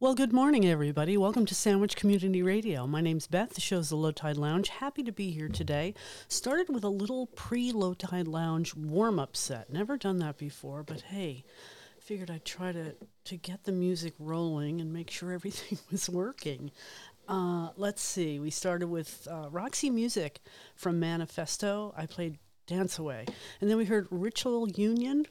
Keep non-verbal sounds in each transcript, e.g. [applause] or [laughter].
Well, good morning, everybody. Welcome to Sandwich Community Radio. My name's Beth. The show's the Low Tide Lounge. Happy to be here today. Started with a little pre Low Tide Lounge warm up set. Never done that before, but hey, figured I'd try to, to get the music rolling and make sure everything [laughs] was working. Uh, let's see. We started with uh, Roxy Music from Manifesto. I played Dance Away. And then we heard Ritual Union.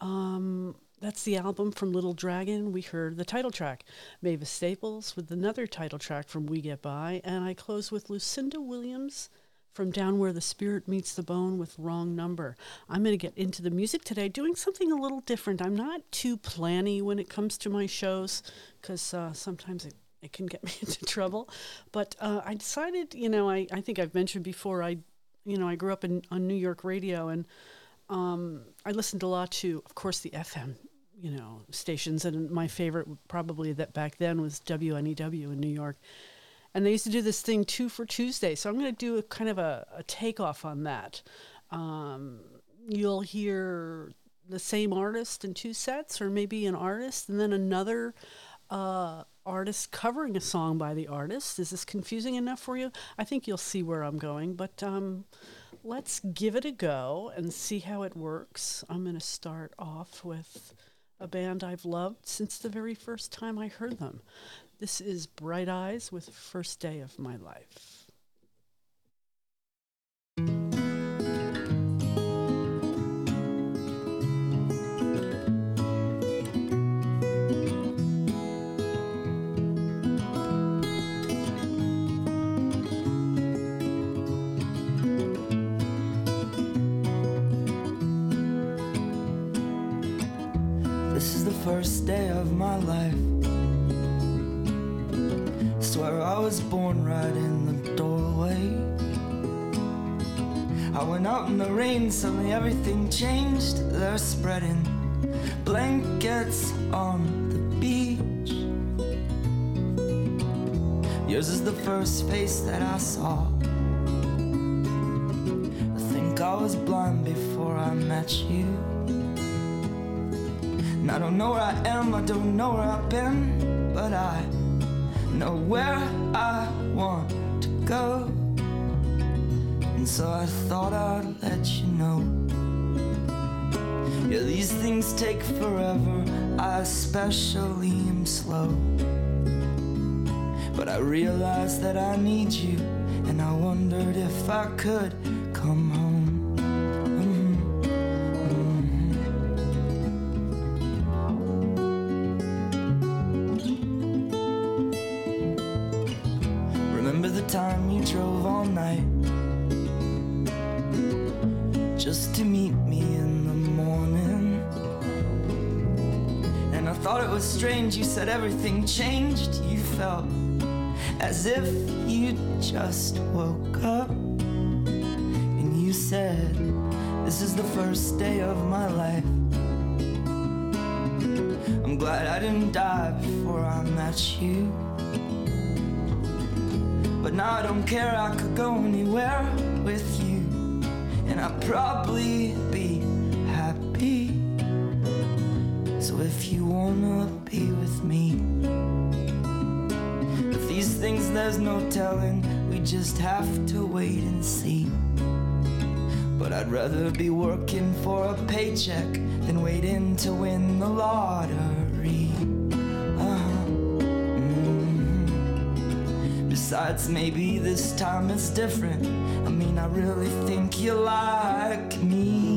Um, that's the album from Little Dragon. We heard the title track, Mavis Staples, with another title track from We Get By. And I close with Lucinda Williams from Down Where the Spirit Meets the Bone with Wrong Number. I'm going to get into the music today, doing something a little different. I'm not too planny when it comes to my shows because uh, sometimes it, it can get [laughs] me into trouble. But uh, I decided, you know, I, I think I've mentioned before, I, you know, I grew up in, on New York radio and um, I listened a lot to, of course, the FM you know stations and my favorite probably that back then was WNEW in New York. And they used to do this thing two for Tuesday. So I'm going to do a kind of a, a takeoff on that. Um, you'll hear the same artist in two sets or maybe an artist and then another uh, artist covering a song by the artist. Is this confusing enough for you? I think you'll see where I'm going but um, let's give it a go and see how it works. I'm going to start off with a band I've loved since the very first time I heard them. This is Bright Eyes with First Day of My Life. First day of my life. Swear I was born right in the doorway. I went out in the rain, suddenly everything changed. They're spreading blankets on the beach. Yours is the first face that I saw. I think I was blind before I met you. And I don't know where I am, I don't know where I've been, but I know where I want to go. And so I thought I'd let you know. Yeah, these things take forever, I especially am slow. But I realized that I need you, and I wondered if I could come home. Said everything changed. You felt as if you just woke up. And you said, This is the first day of my life. I'm glad I didn't die before I met you. But now I don't care, I could go anywhere with you. And I'd probably be happy. So if you wanna be with me, if these things there's no telling, we just have to wait and see. But I'd rather be working for a paycheck than waiting to win the lottery. Uh-huh. Besides, maybe this time it's different. I mean, I really think you like me.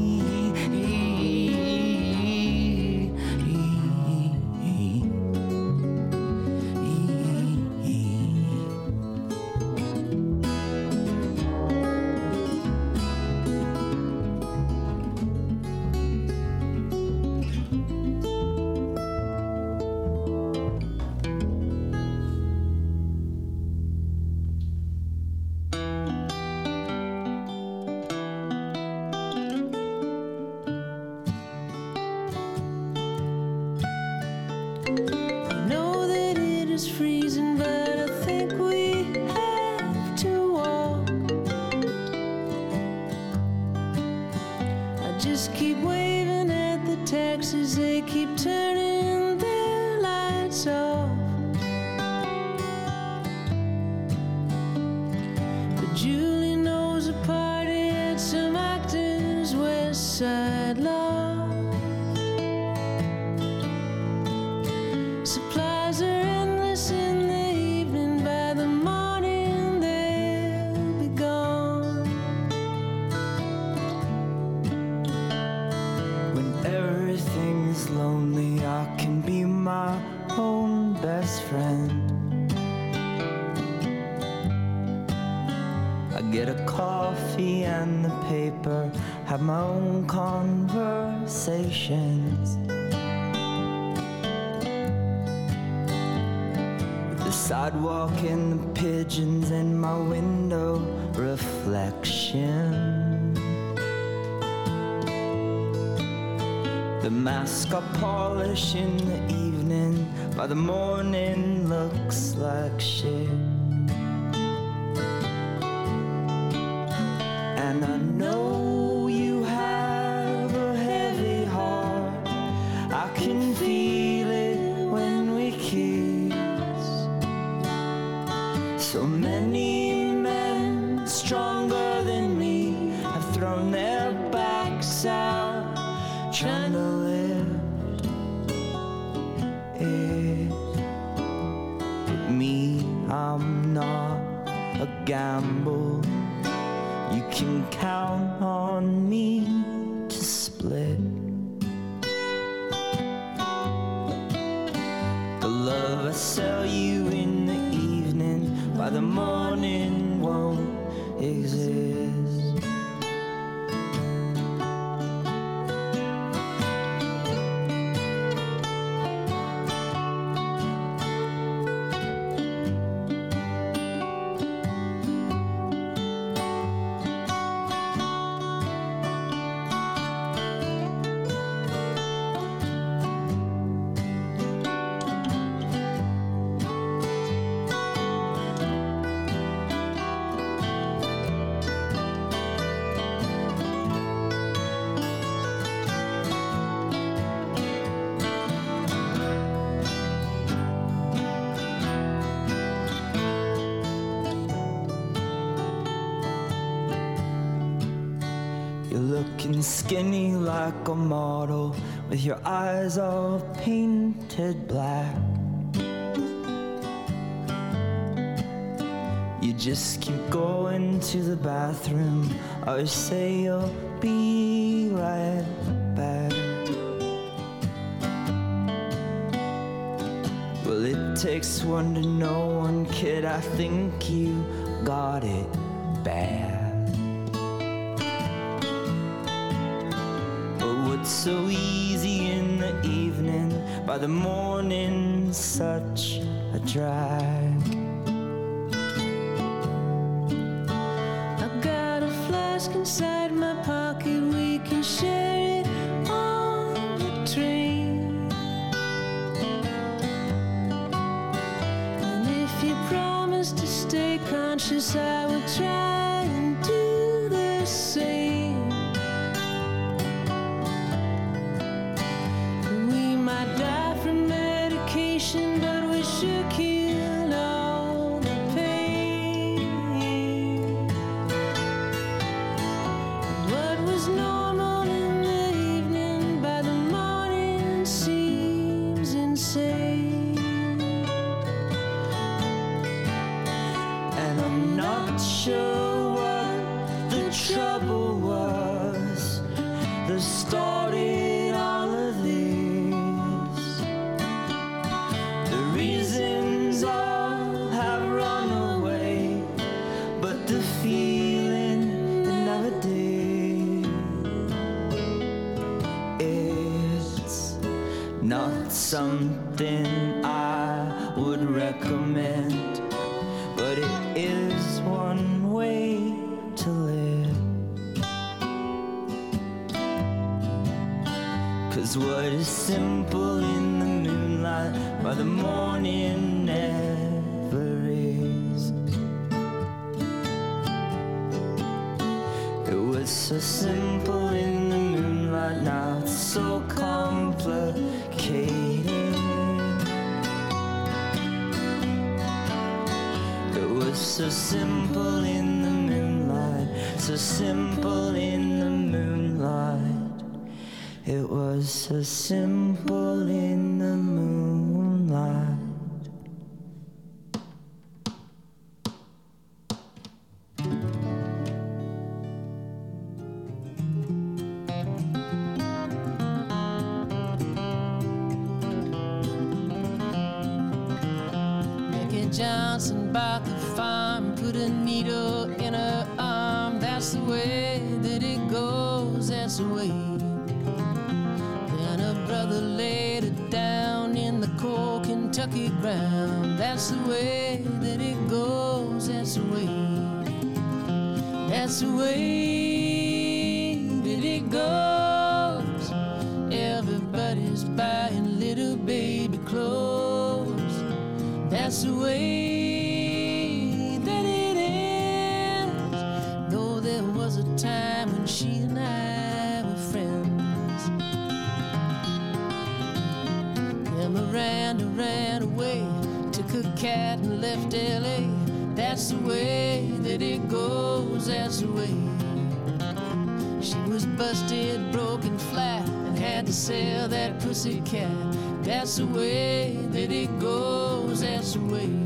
skinny like a model with your eyes all painted black. You just keep going to the bathroom. I say you'll be right back. Well, it takes one to know one, kid. I think you got it bad. by the morning such a drag. something I would recommend, but it is one way to live. Cause what is simple? so simple in the moonlight. Johnson back that's the way that it ends. Though there was a time when she and I were friends. Yeah, Miranda ran away, took a cat and left LA. That's the way that it goes, that's the way. She was busted, broken flat, and had to sell that pussy cat. That's the way away.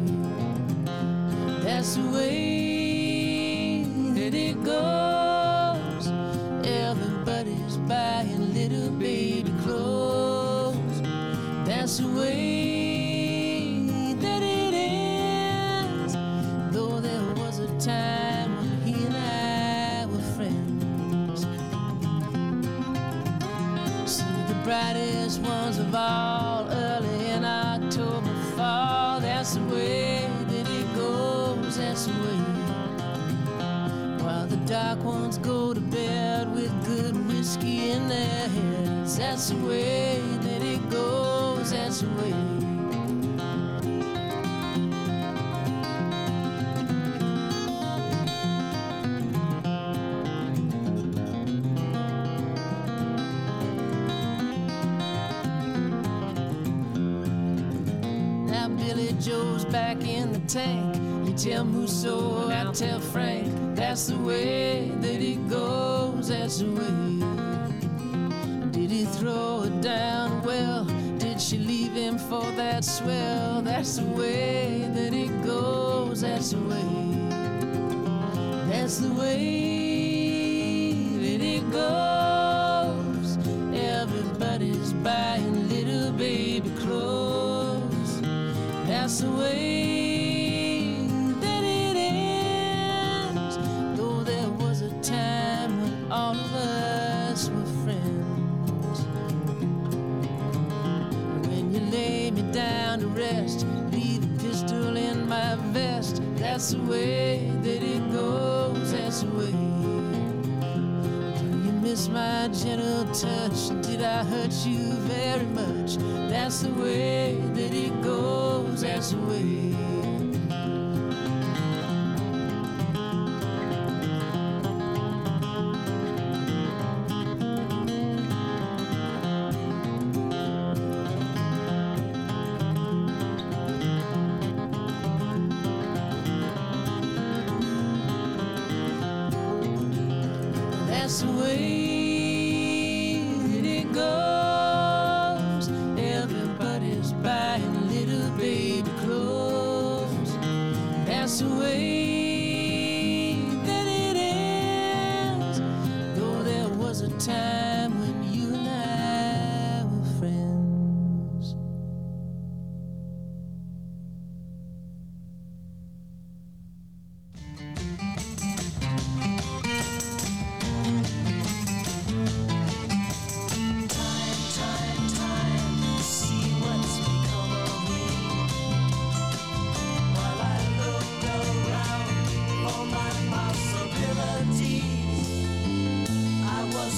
tank. You tell Musso, I tell Frank. That's the way that it goes. That's the way. Did he throw it down? Well, did she leave him for that swell? That's the way.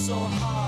so hard.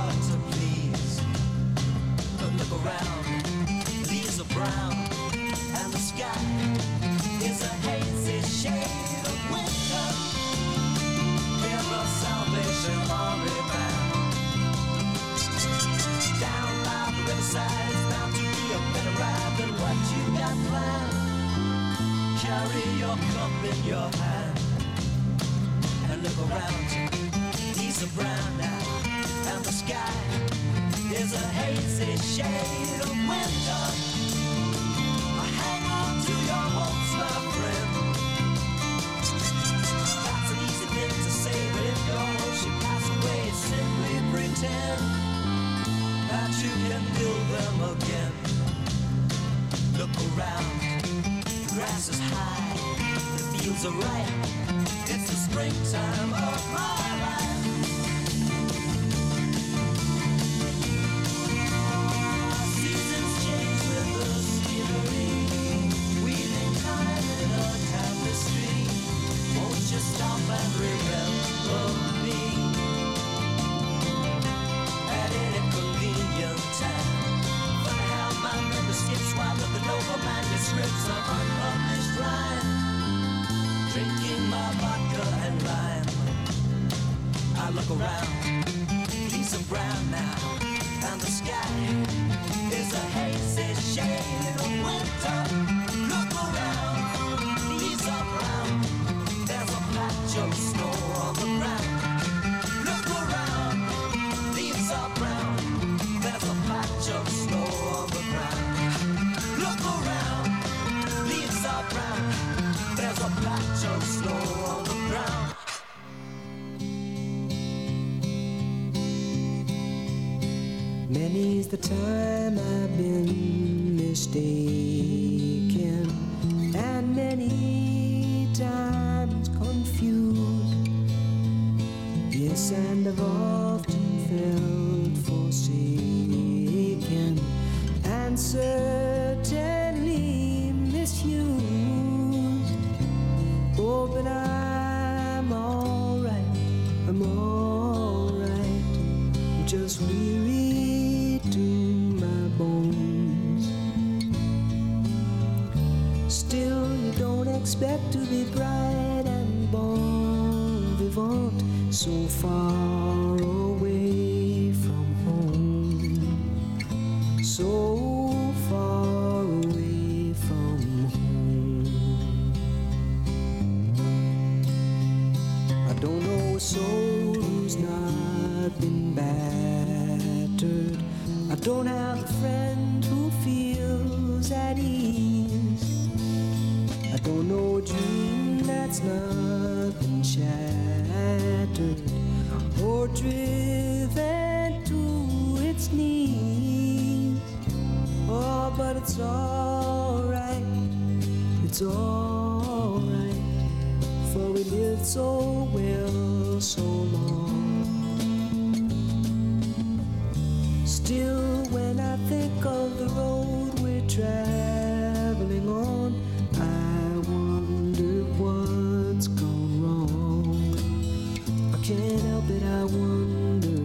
I wonder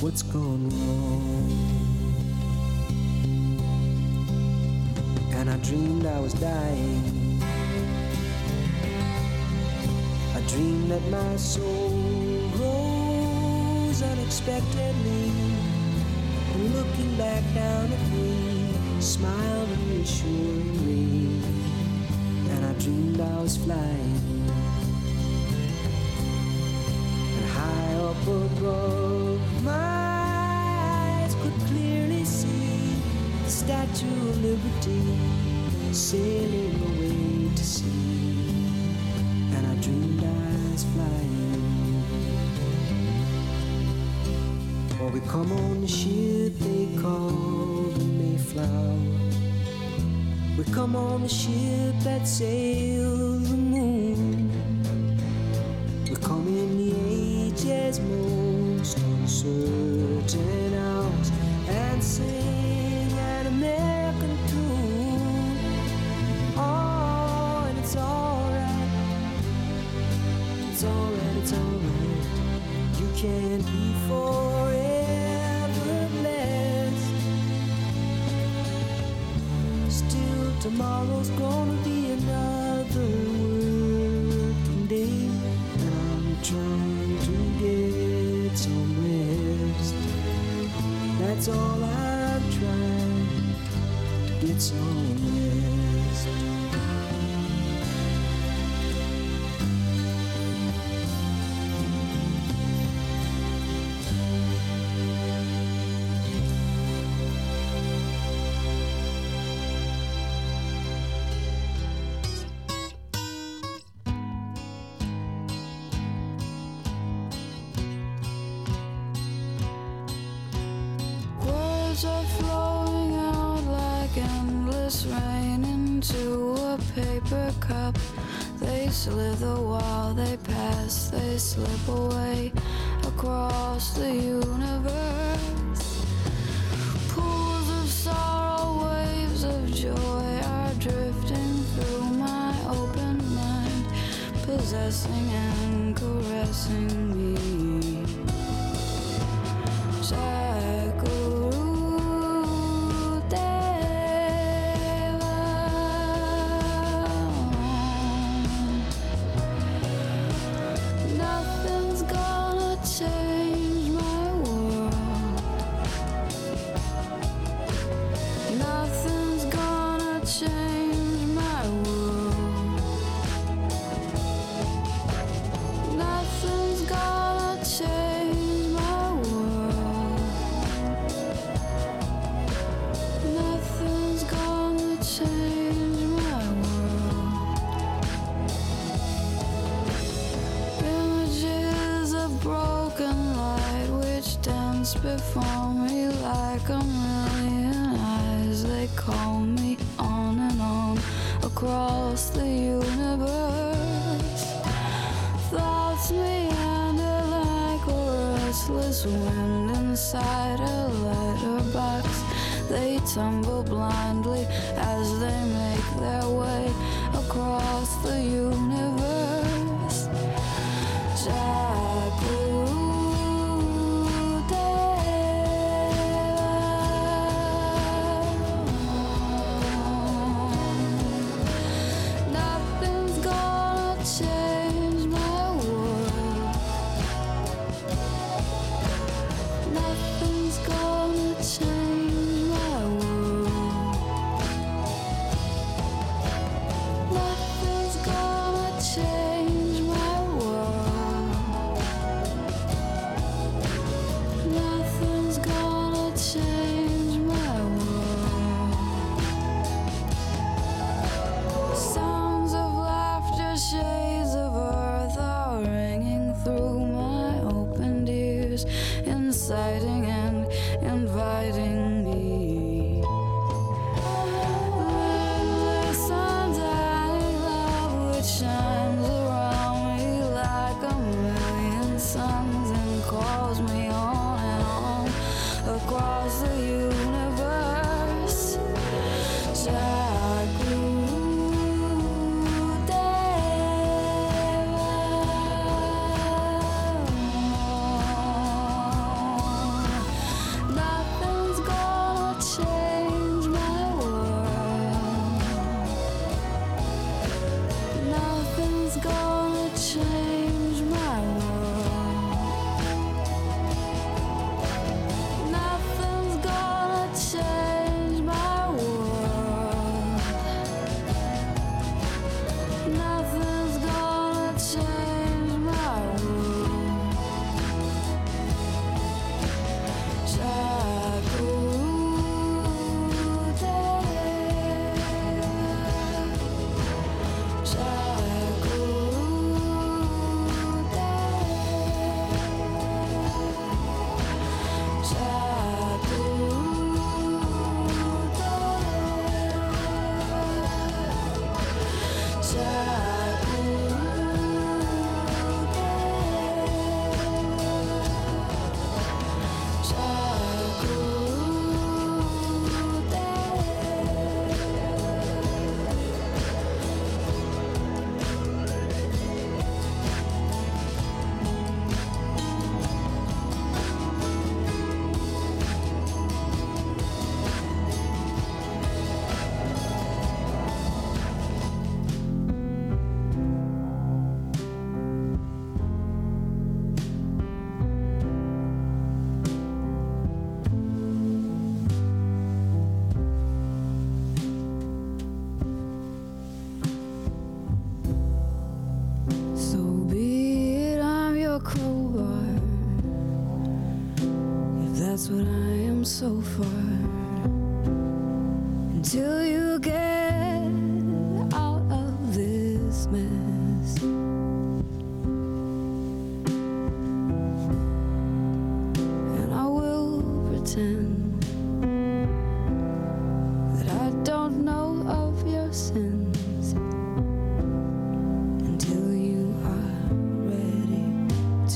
what's gone wrong. And I dreamed I was dying. I dreamed that my soul rose unexpectedly. And looking back down at me, smiled reassuringly. And I dreamed I was flying. of my eyes could clearly see the Statue of Liberty sailing away to sea. And I dreamed I was flying. Or we come on the ship they call the Mayflower. We come on the ship that sails Tomorrow's gonna be another working day. And I'm trying to get some rest. That's all I'm trying to get some They tumble blindly as they make their way across the universe. Just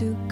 to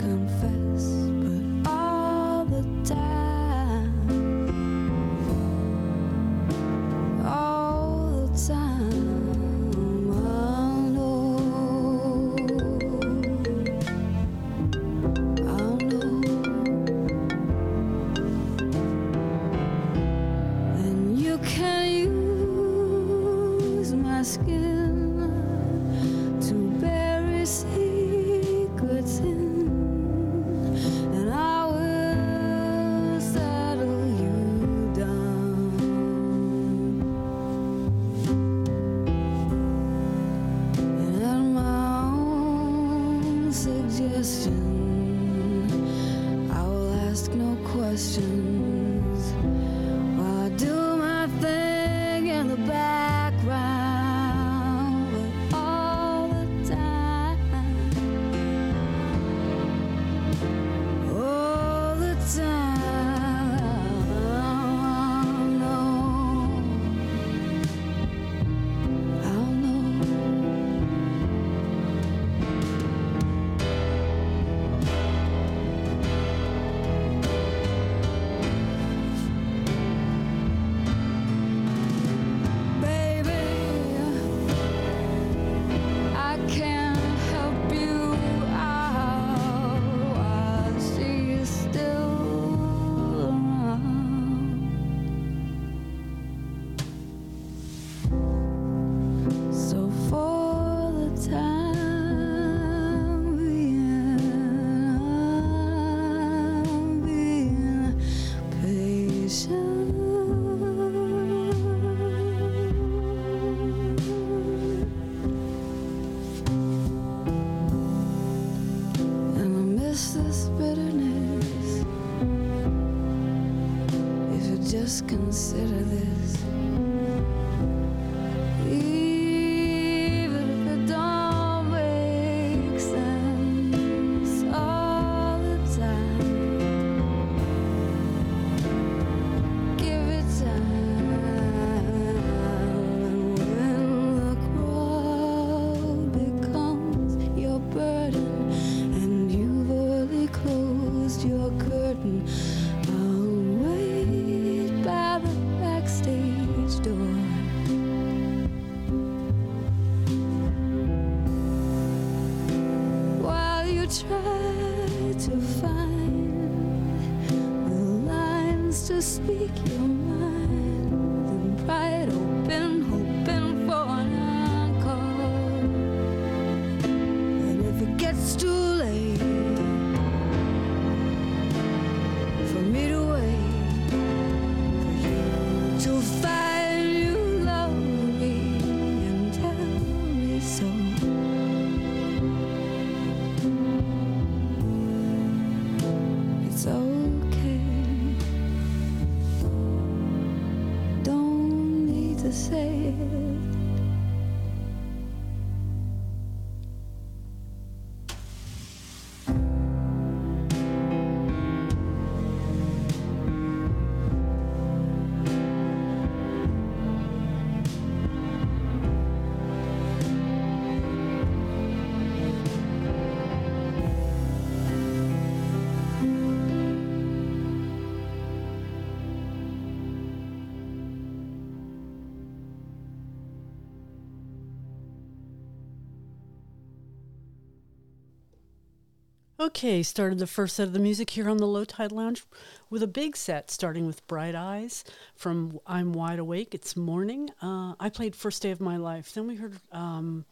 Okay, started the first set of the music here on the Low Tide Lounge with a big set, starting with Bright Eyes from I'm Wide Awake. It's morning. Uh, I played First Day of My Life. Then we heard um,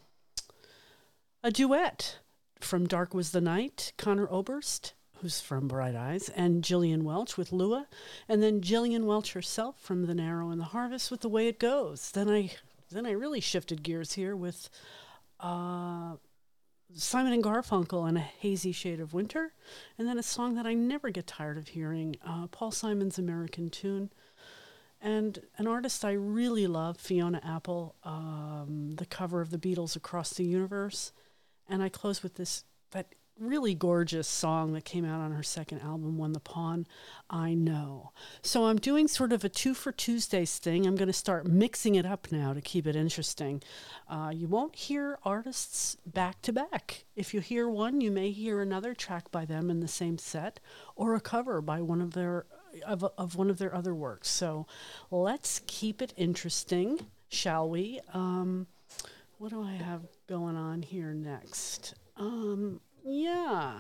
a duet from Dark Was the Night, Conor Oberst, who's from Bright Eyes, and Gillian Welch with Lua, and then Gillian Welch herself from The Harrow and the Harvest with The Way It Goes. Then I then I really shifted gears here with uh, Simon and Garfunkel and a hazy shade of winter, and then a song that I never get tired of hearing, uh, Paul Simon's American Tune, and an artist I really love, Fiona Apple, um, the cover of the Beatles Across the Universe, and I close with this that really gorgeous song that came out on her second album, When the Pawn I Know. So I'm doing sort of a two for Tuesdays thing. I'm going to start mixing it up now to keep it interesting. Uh, you won't hear artists back to back. If you hear one, you may hear another track by them in the same set or a cover by one of their of, of one of their other works. So let's keep it interesting, shall we? Um, what do I have going on here next? Um, yeah.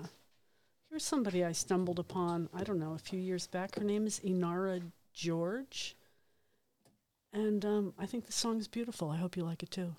Here's somebody I stumbled upon, I don't know, a few years back. Her name is Inara George. And um, I think the song is beautiful. I hope you like it too.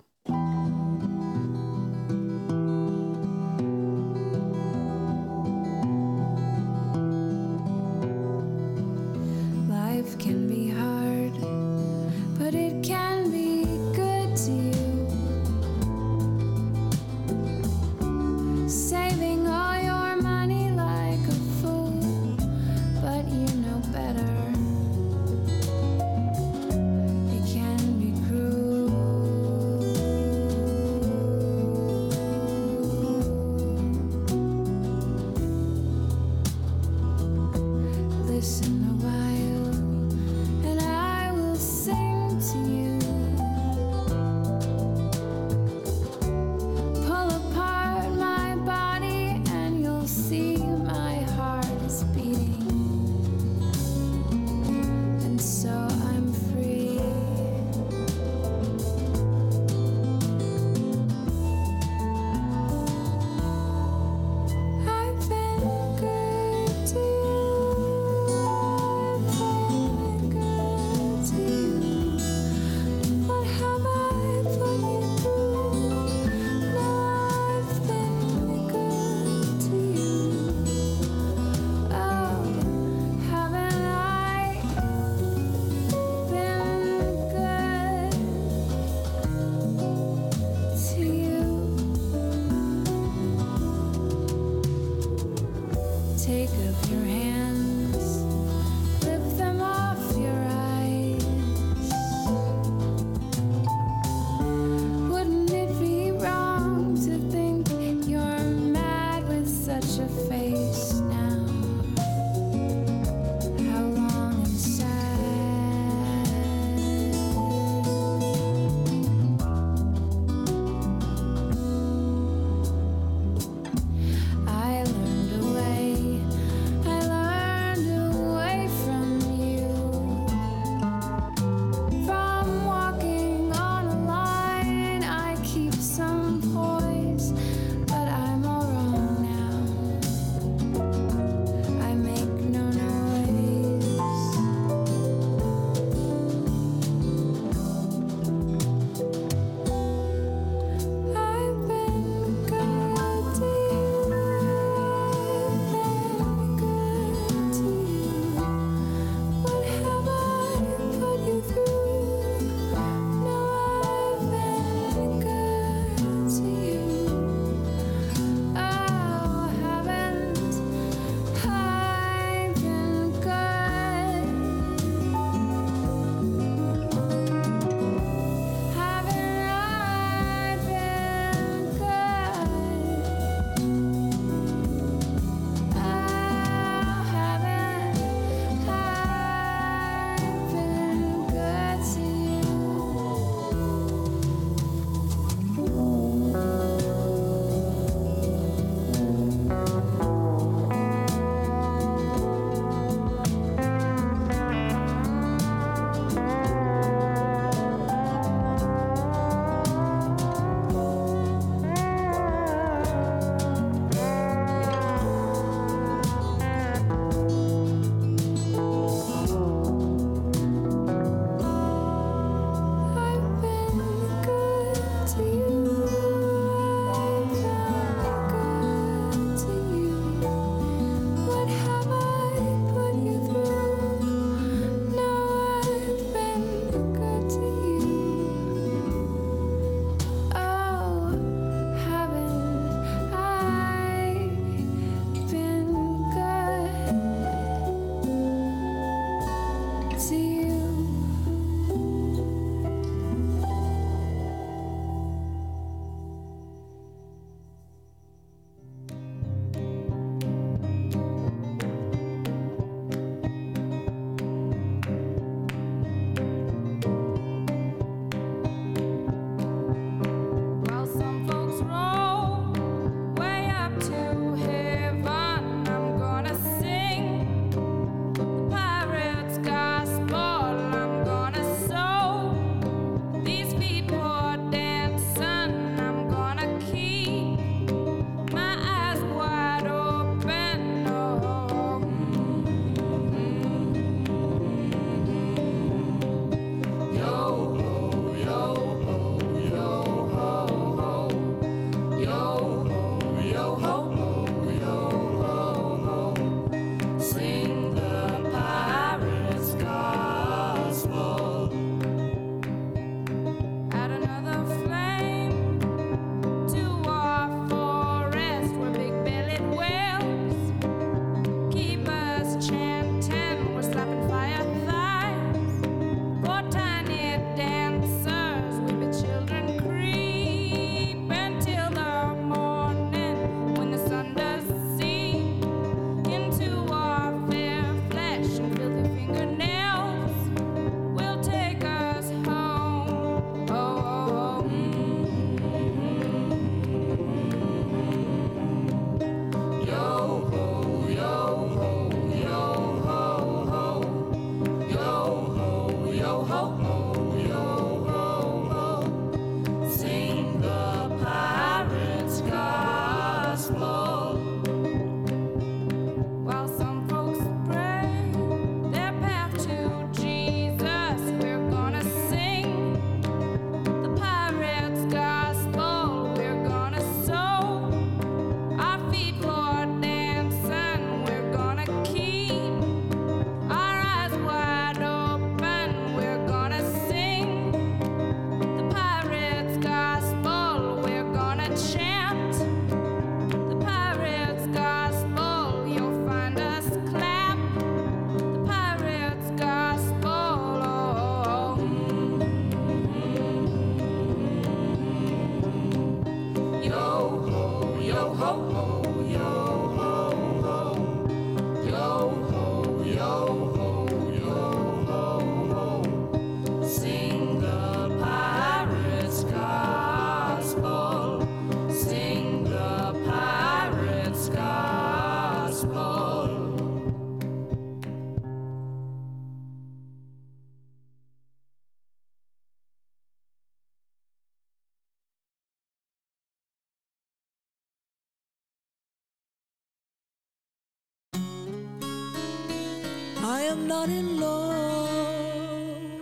I'm not in love,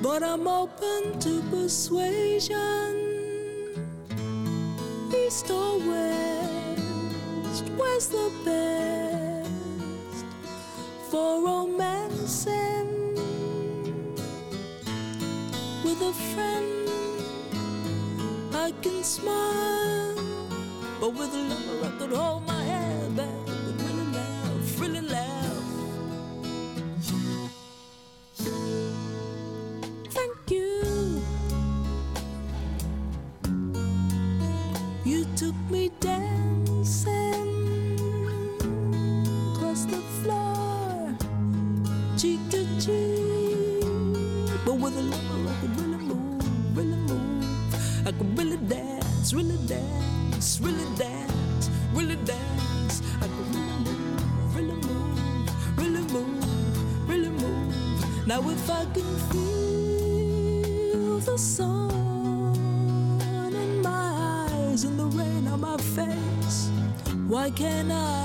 but I'm open to persuasion, east or west. cannot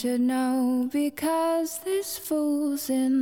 should know because this fool's in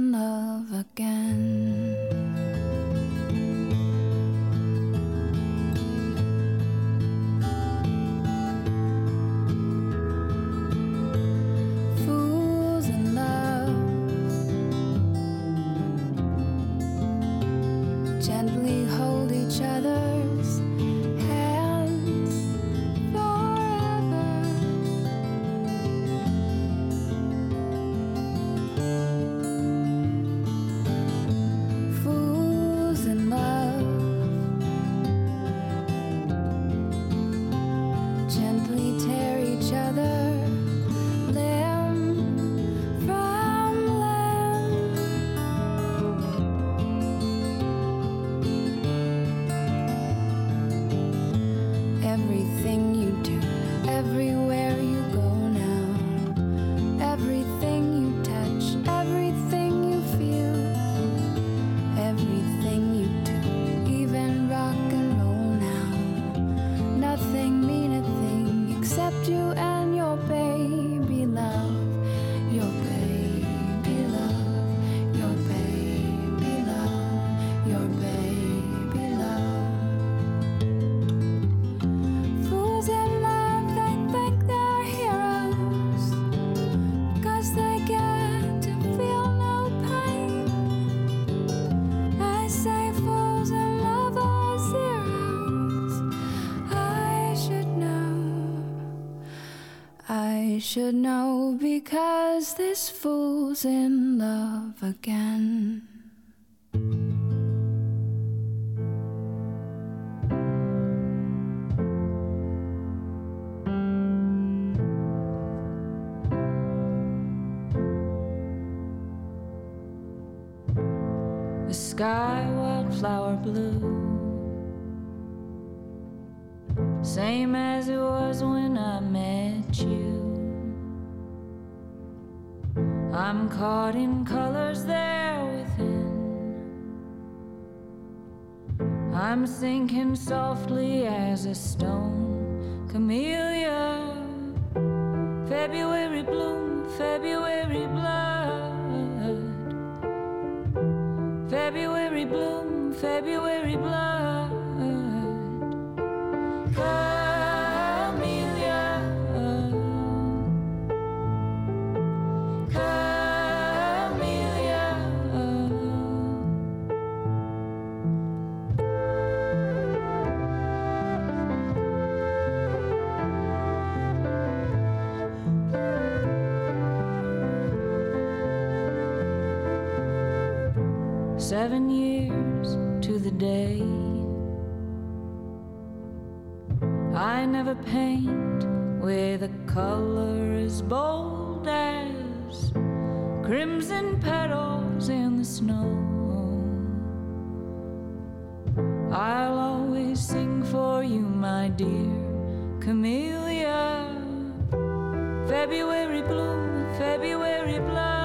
should know because this fool's in love again. The sky wildflower blue same as it was when I met you. I'm caught in colors there within. I'm sinking softly as a stone camellia. February bloom, February blood. February bloom, February blood. never paint with a color as bold as crimson petals in the snow. I'll always sing for you, my dear Camellia. February blue, February blue.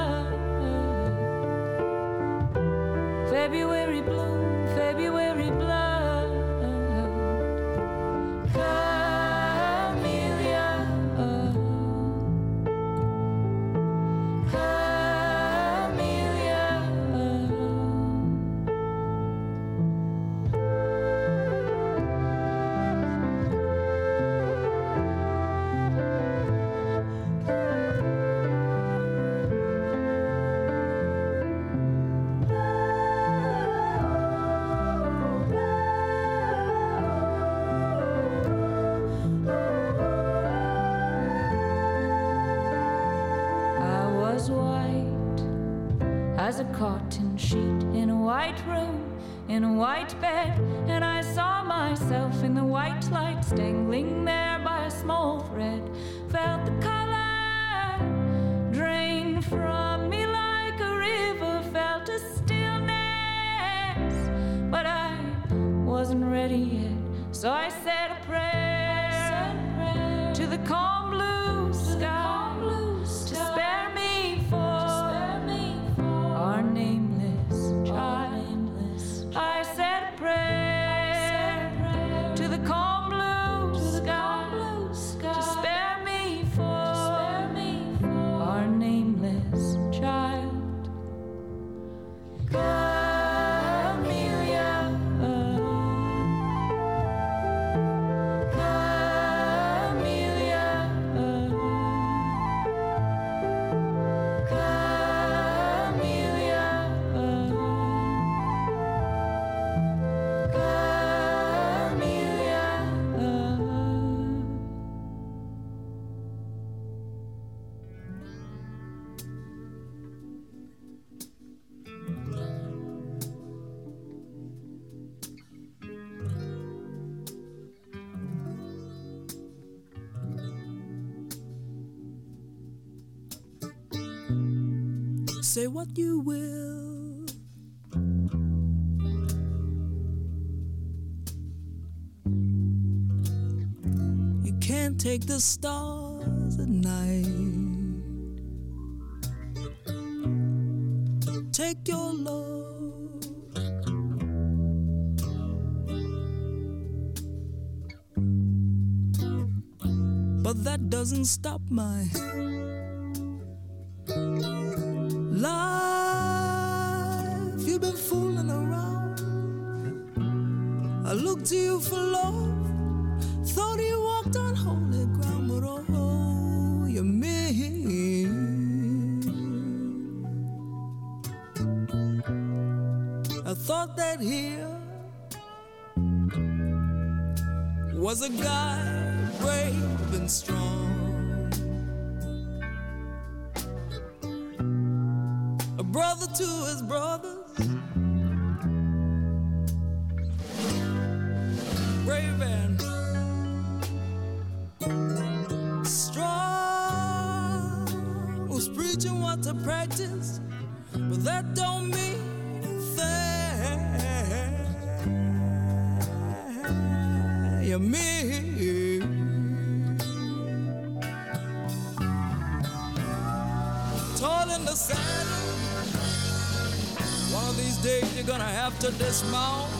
Say what you will. You can't take the stars at night. Take your love. But that doesn't stop my. to dismount.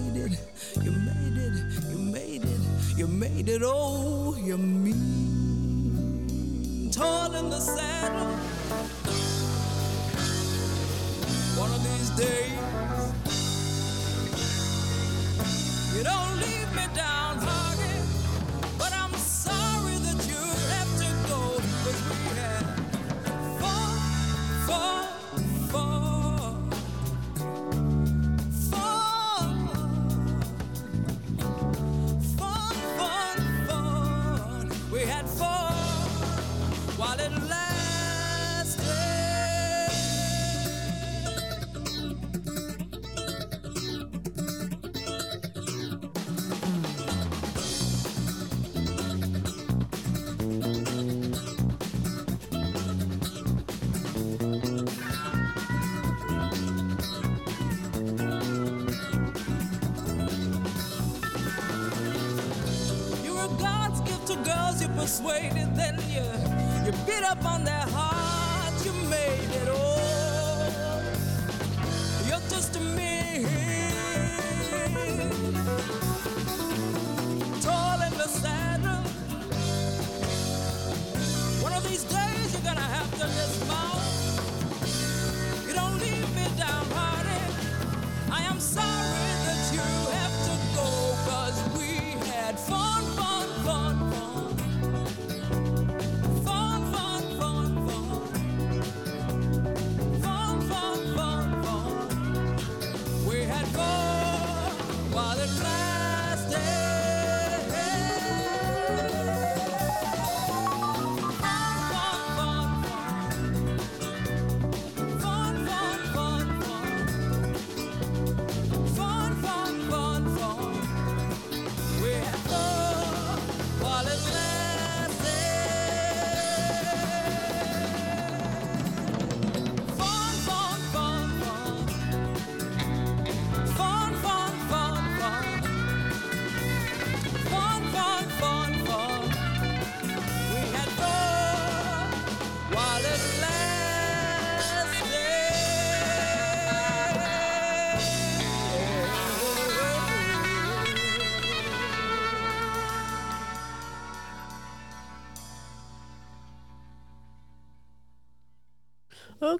Hearts. Persuaded, then you. You beat up on their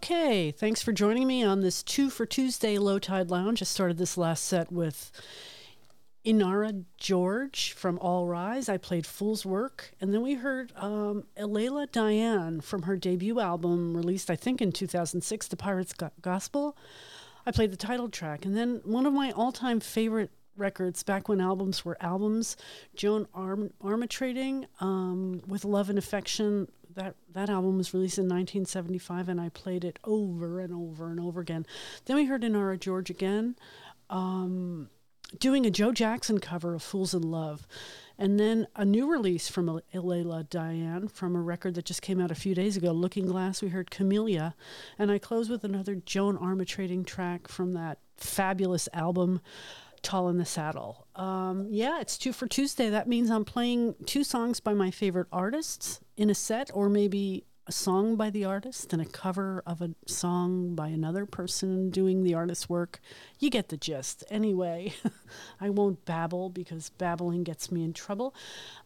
Okay, thanks for joining me on this two for Tuesday Low Tide Lounge. I started this last set with Inara George from All Rise. I played Fool's Work, and then we heard um, Alela Diane from her debut album, released I think in 2006, The Pirates Go- Gospel. I played the title track, and then one of my all-time favorite records back when albums were albums, Joan Arm- Armatrading um, with Love and Affection. That that album was released in 1975, and I played it over and over and over again. Then we heard Inara George again. Um, doing a Joe Jackson cover of Fools in Love. And then a new release from Alela Diane from a record that just came out a few days ago, Looking Glass. We heard Camellia. And I close with another Joan Armatrading track from that fabulous album, Tall in the Saddle. Um, yeah, it's two for Tuesday. That means I'm playing two songs by my favorite artists in a set, or maybe a song by the artist and a cover of a song by another person doing the artist's work. You get the gist. Anyway, [laughs] I won't babble because babbling gets me in trouble.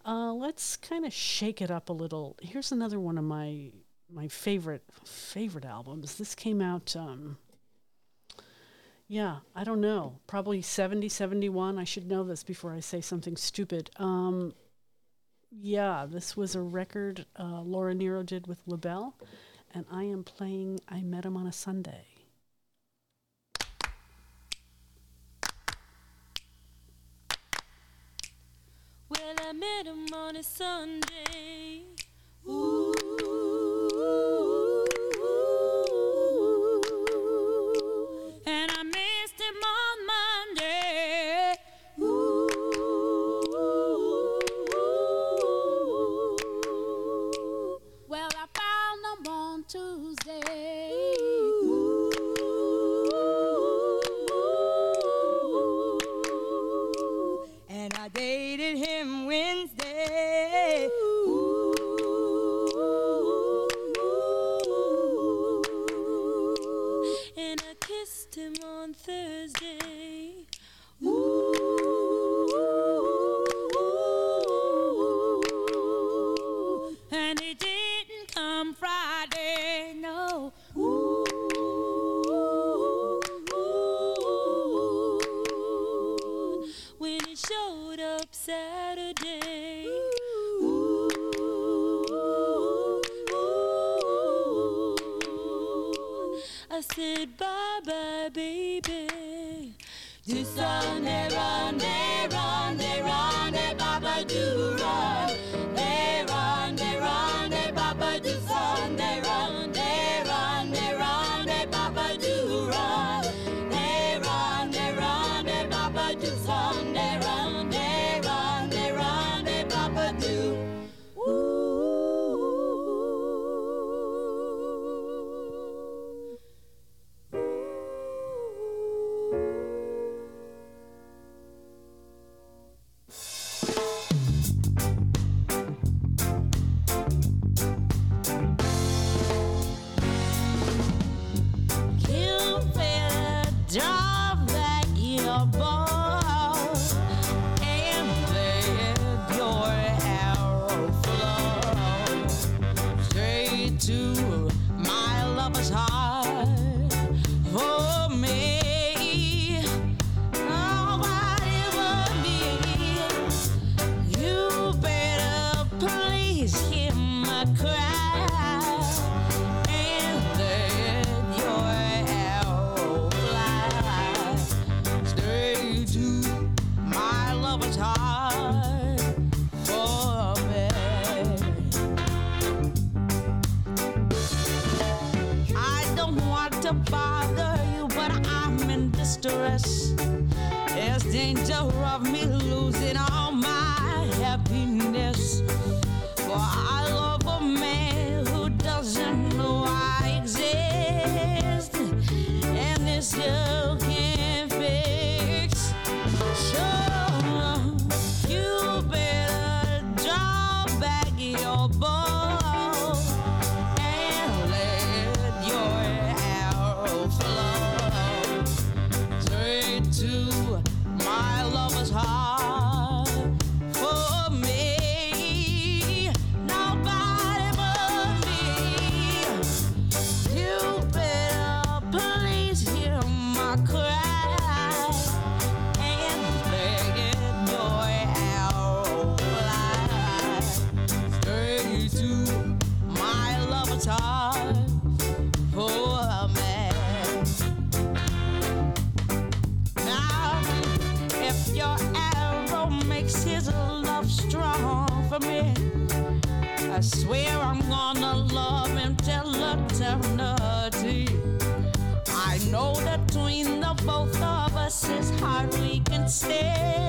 Uh, let's kind of shake it up a little. Here's another one of my my favorite favorite albums. This came out um, yeah, I don't know. Probably 70, 71. I should know this before I say something stupid. Um, yeah, this was a record uh, Laura Nyro did with LaBelle, and I am playing I Met Him on a Sunday. Well, I met him on a Sunday. Ooh. Us is hard we can still.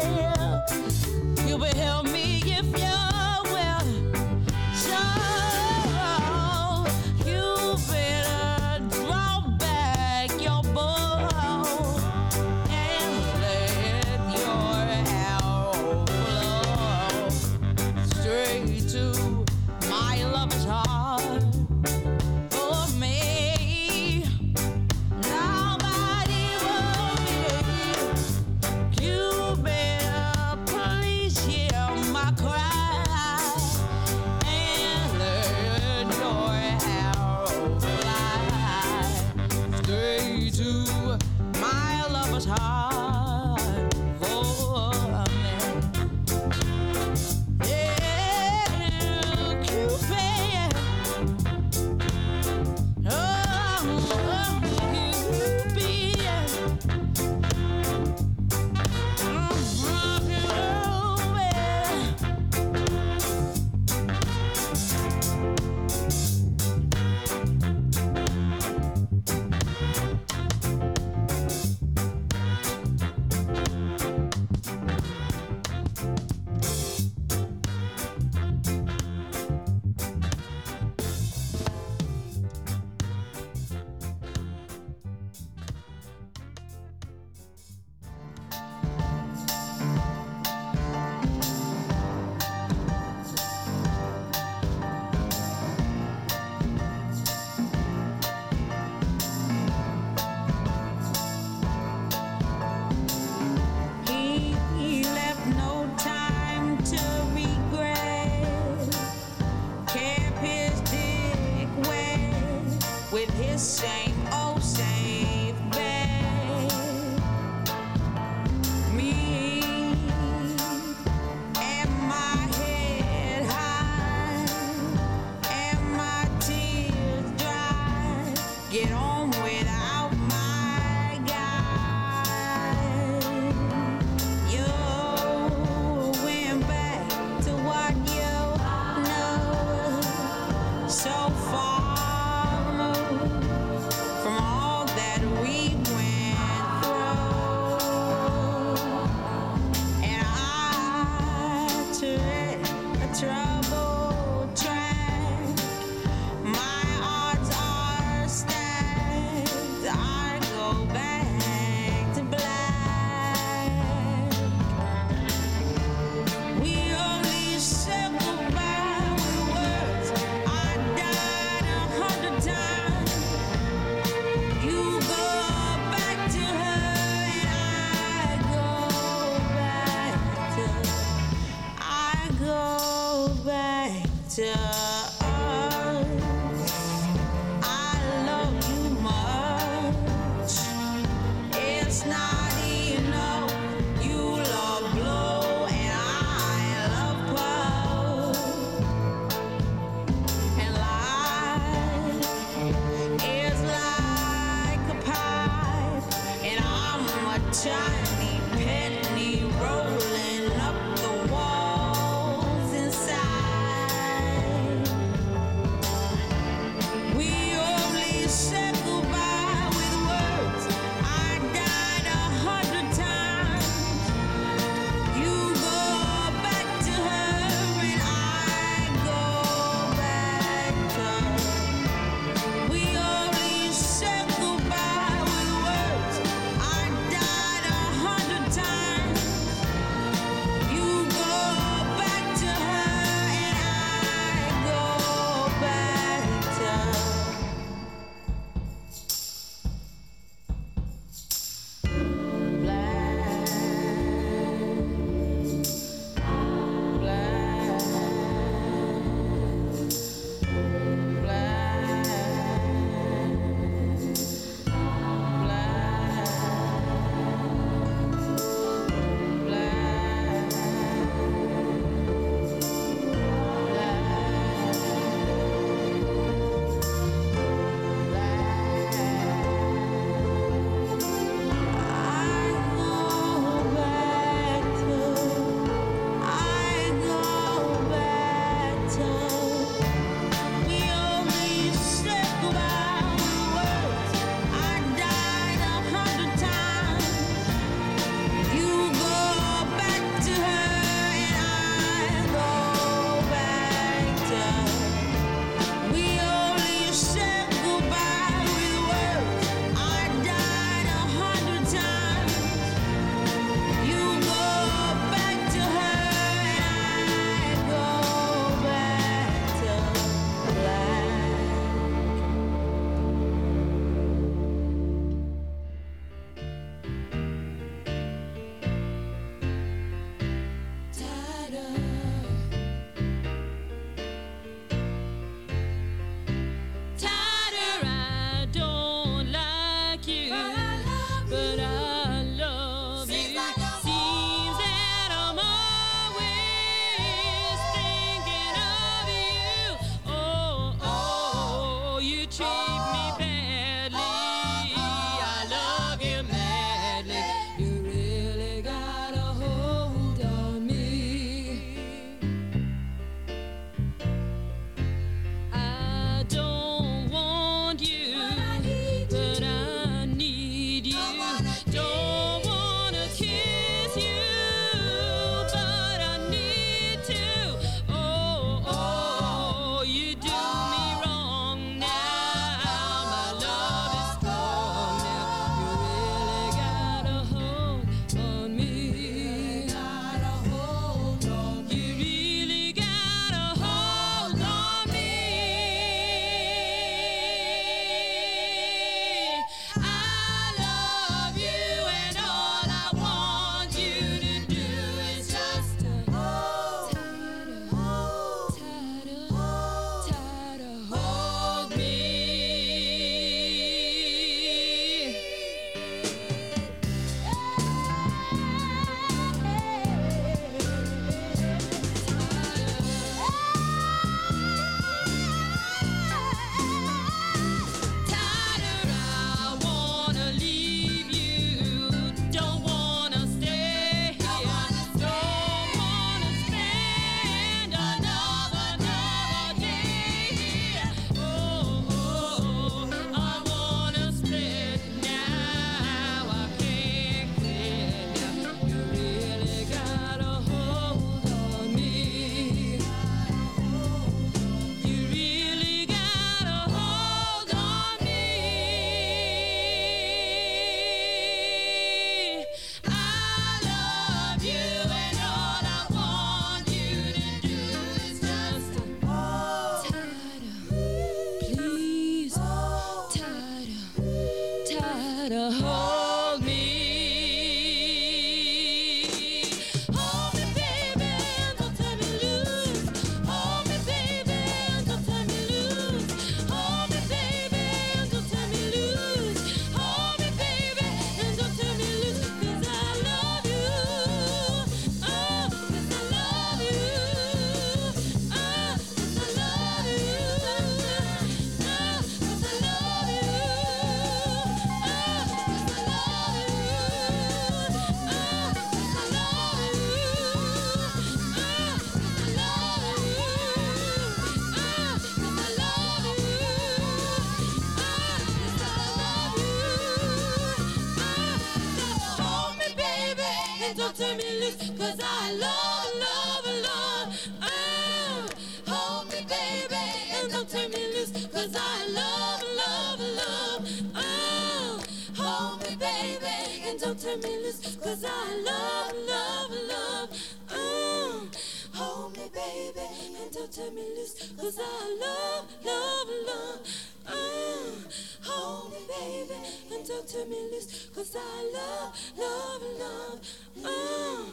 tremendous, cause I love, love, love. Mm. Hold me, baby, and don't turn me loose, cause I love, love, love. Mm. Hold me, baby, and don't turn me loose, cause I love, love, love. Mm.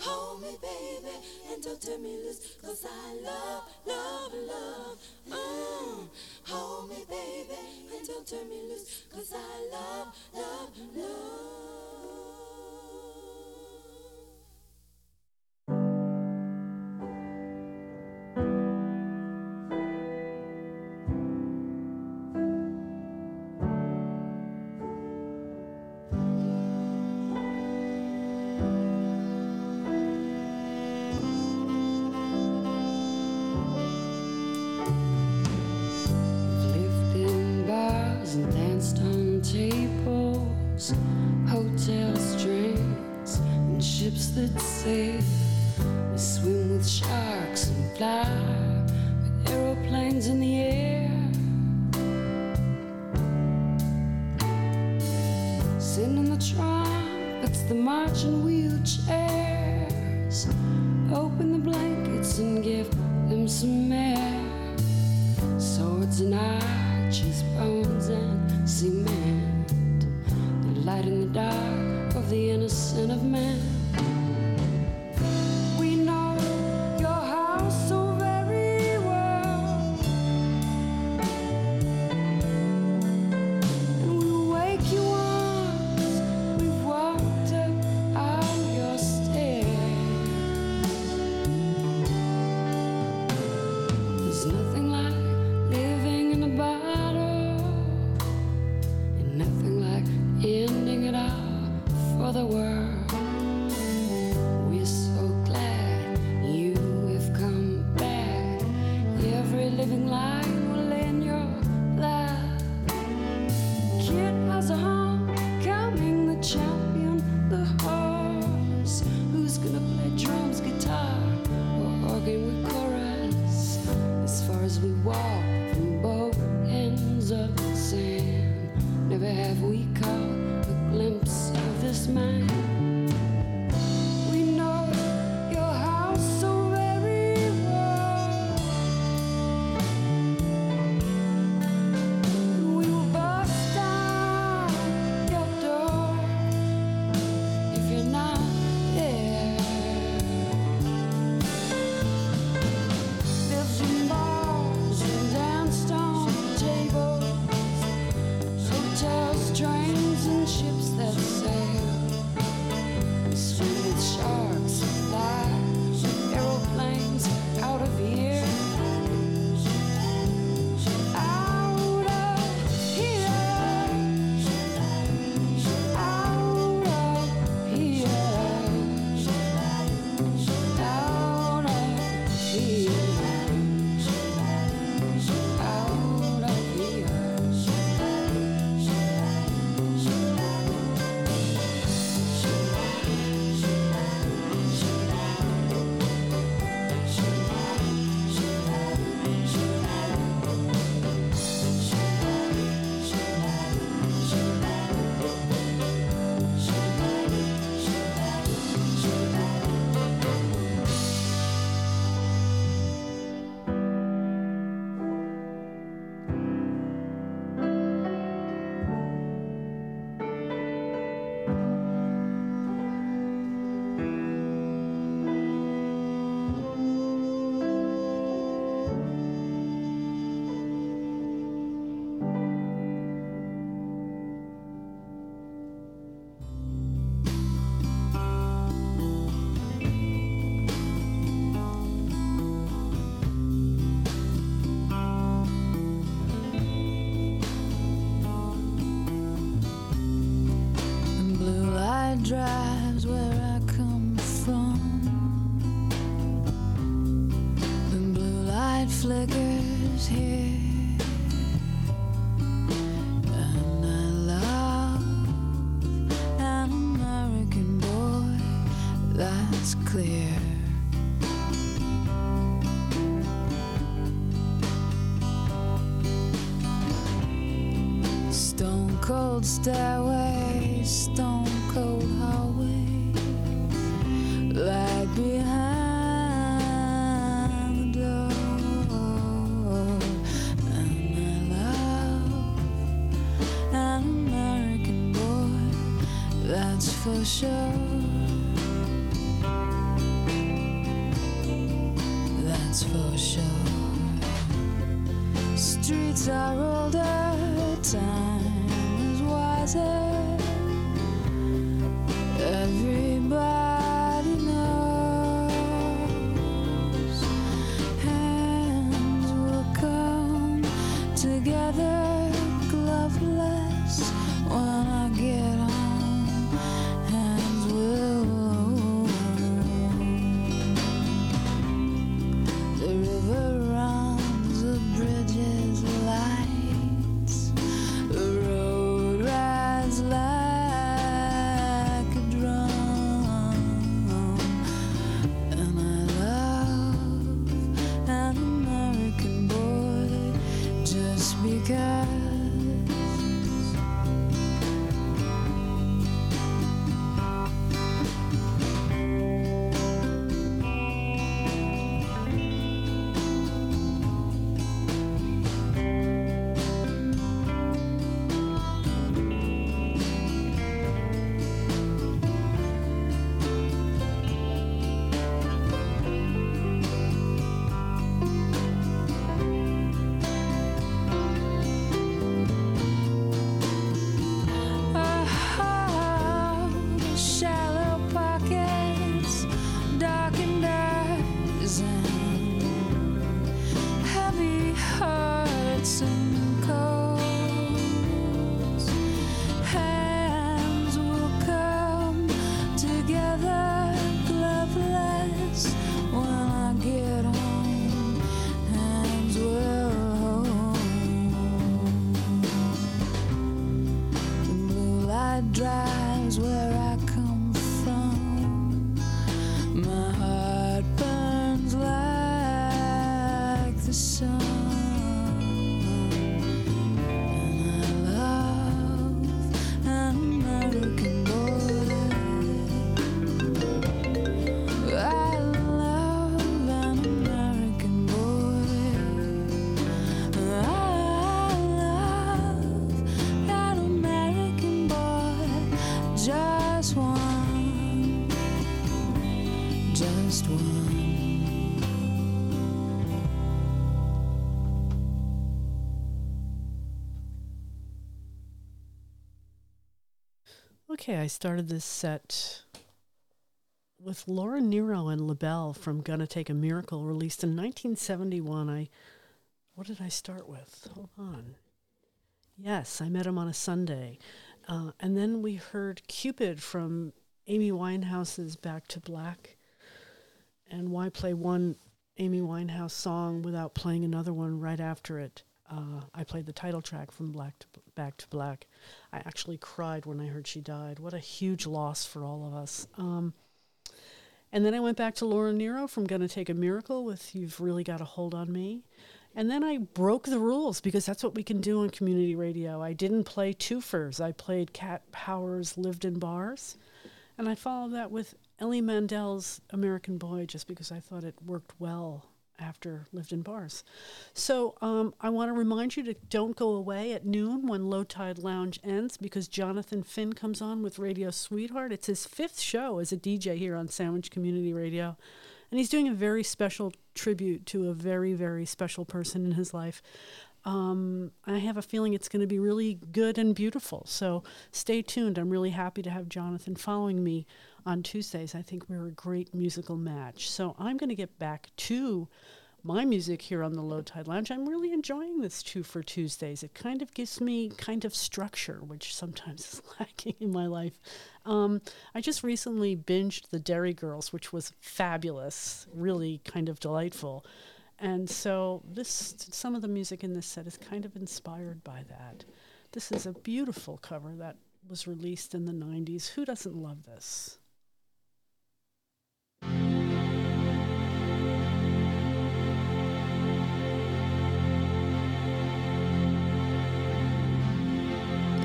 Hold me, baby, and don't turn me loose, cause I love, love, love. Mm. Hold me, baby, and don't turn me loose, cause I love, love, love. Started this set with Laura Nyro and LaBelle from Gonna Take a Miracle, released in 1971. I what did I start with? Hold on. Yes, I met him on a Sunday, uh, and then we heard Cupid from Amy Winehouse's Back to Black. And why play one Amy Winehouse song without playing another one right after it? Uh, I played the title track from Black to Back to Black. I actually cried when I heard she died. What a huge loss for all of us. Um, and then I went back to Laura Nyro from Gonna Take a Miracle with You've Really Got a Hold on Me. And then I broke the rules because that's what we can do on community radio. I didn't play twofers. I played Cat Powers Lived in Bars. And I followed that with Ellie Mandel's American Boy just because I thought it worked well after Lived in Bars. So um, I want to remind you to don't go away at noon when Low Tide Lounge ends because Jonathan Finn comes on with Radio Sweetheart. It's his fifth show as a DJ here on Sandwich Community Radio. And he's doing a very special tribute to a very, very special person in his life. Um, I have a feeling it's going to be really good and beautiful. So stay tuned. I'm really happy to have Jonathan following me on Tuesdays. I think we're a great musical match. So I'm going to get back to my music here on the Low Tide Lounge. I'm really enjoying this two for Tuesdays. It kind of gives me kind of structure, which sometimes [laughs] is lacking in my life. Um, I just recently binged The Derry Girls, which was fabulous, really kind of delightful. And so this some of the music in this set is kind of inspired by that. This is a beautiful cover that was released in the 90s. Who doesn't love this?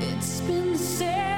It's been seven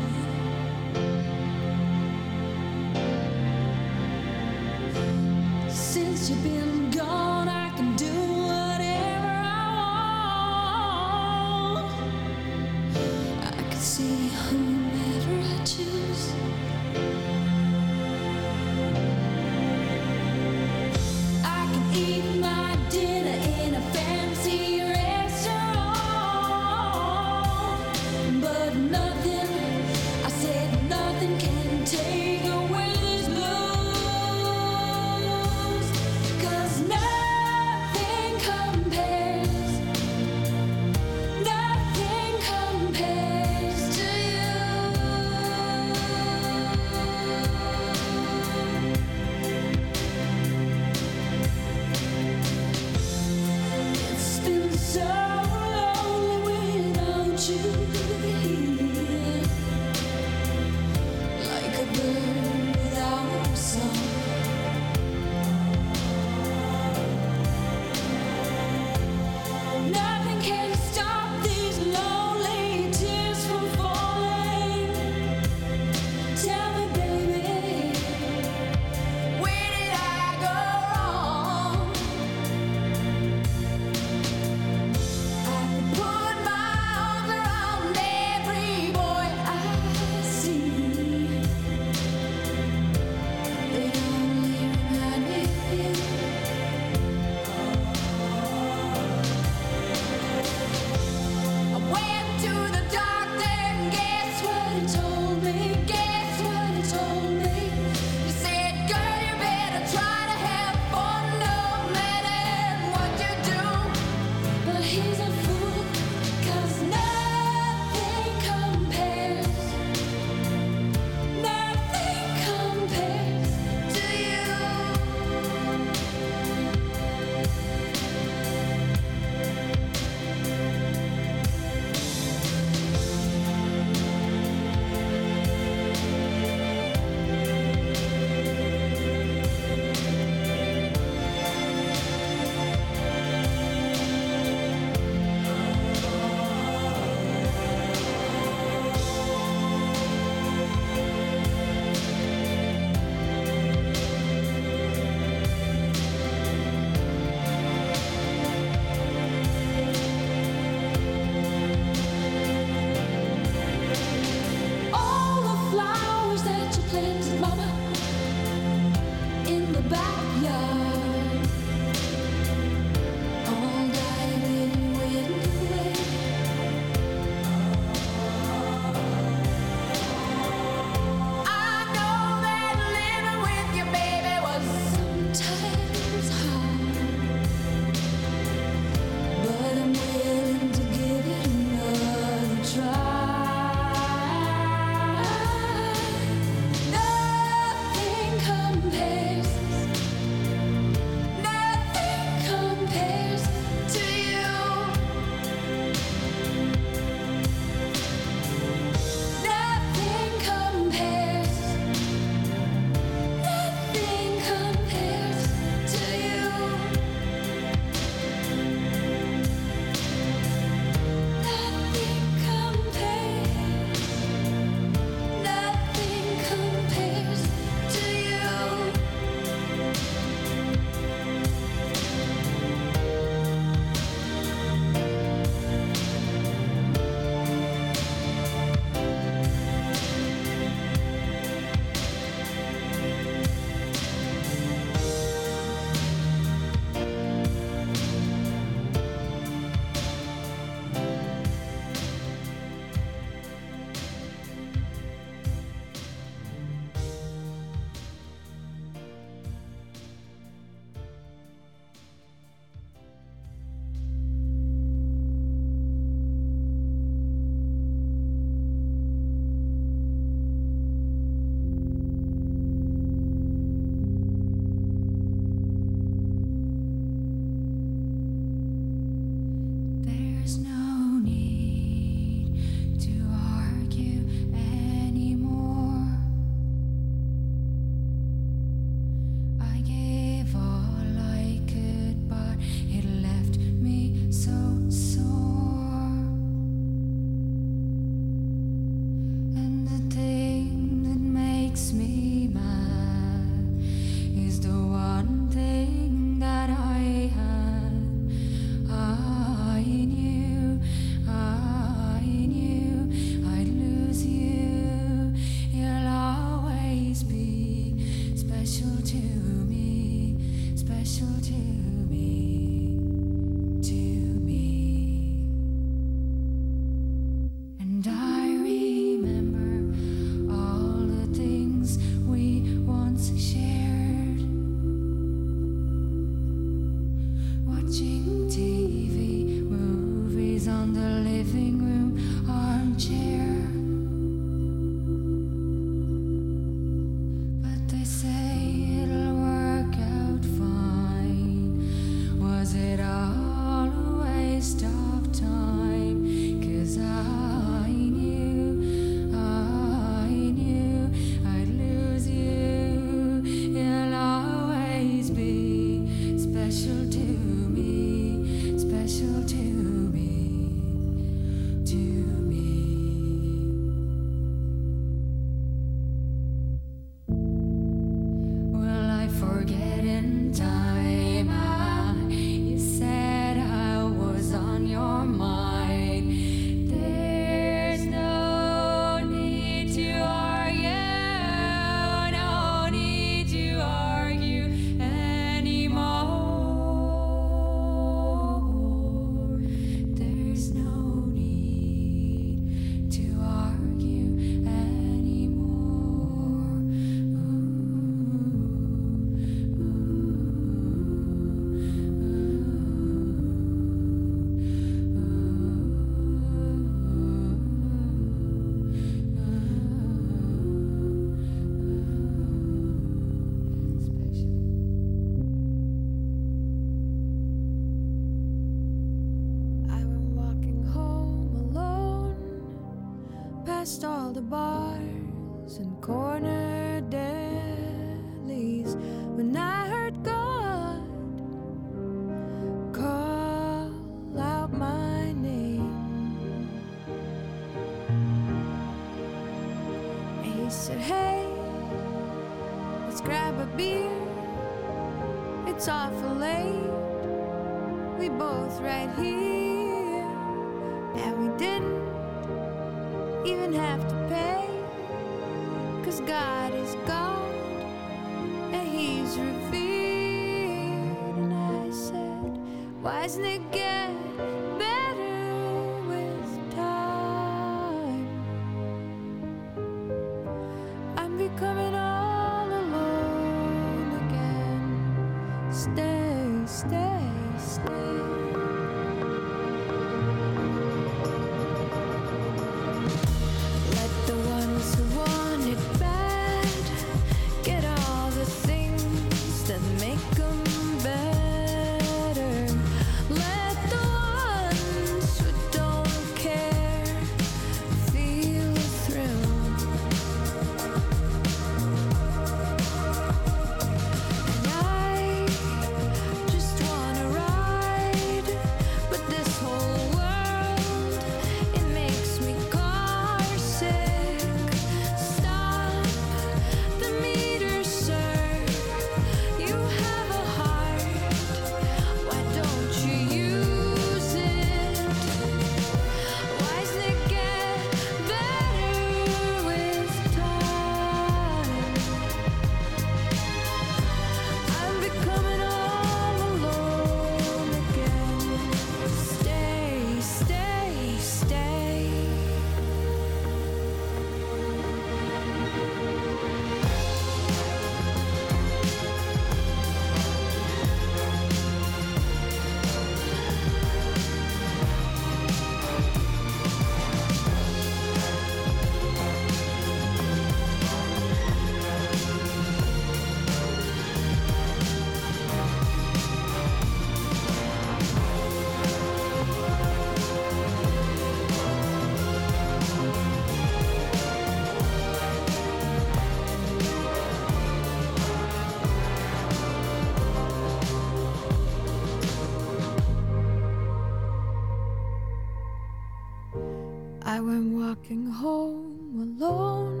went walking home alone,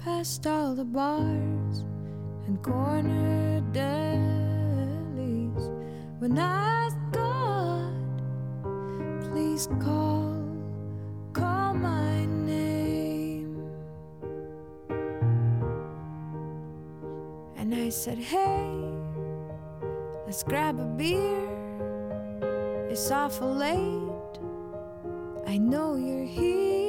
past all the bars and corner delis. When I asked God, please call, call my name. And I said, hey, let's grab a beer. It's awful late. I know you're here,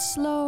job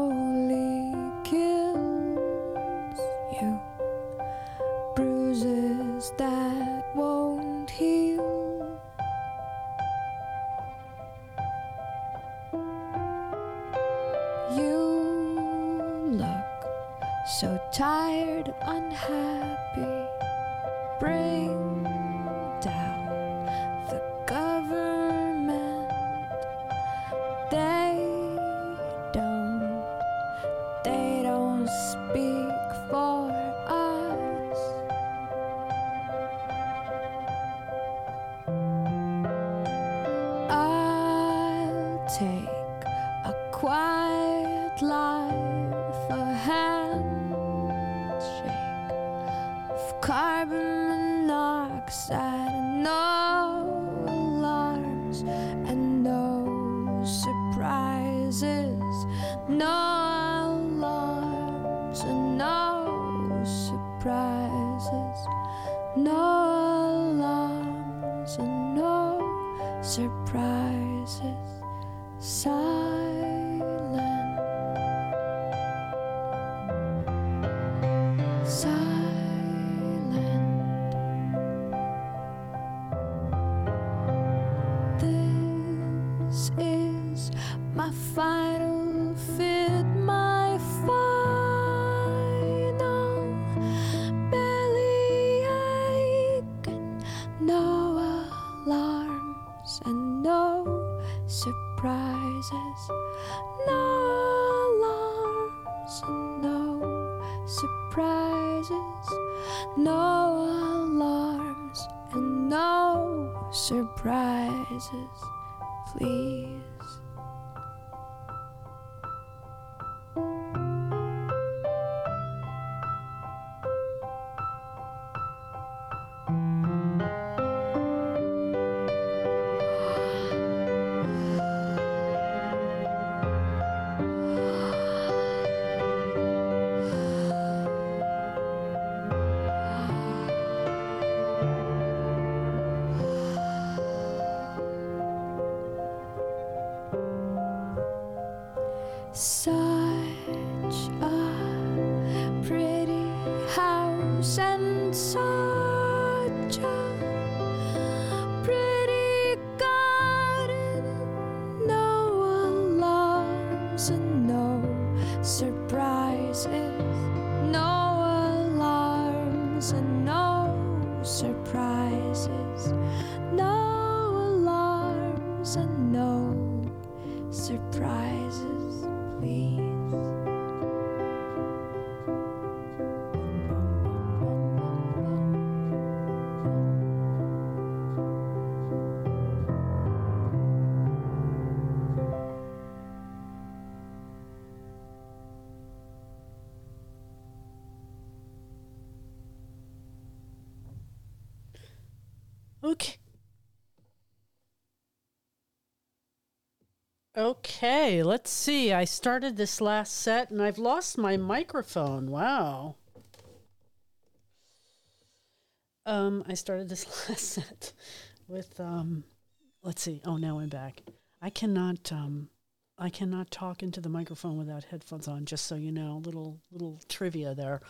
surprises, Okay, let's see. I started this last set and I've lost my microphone. Wow. Um, I started this [laughs] last set with um let's see. Oh, now I'm back. I cannot um I cannot talk into the microphone without headphones on, just so you know. Little little trivia there.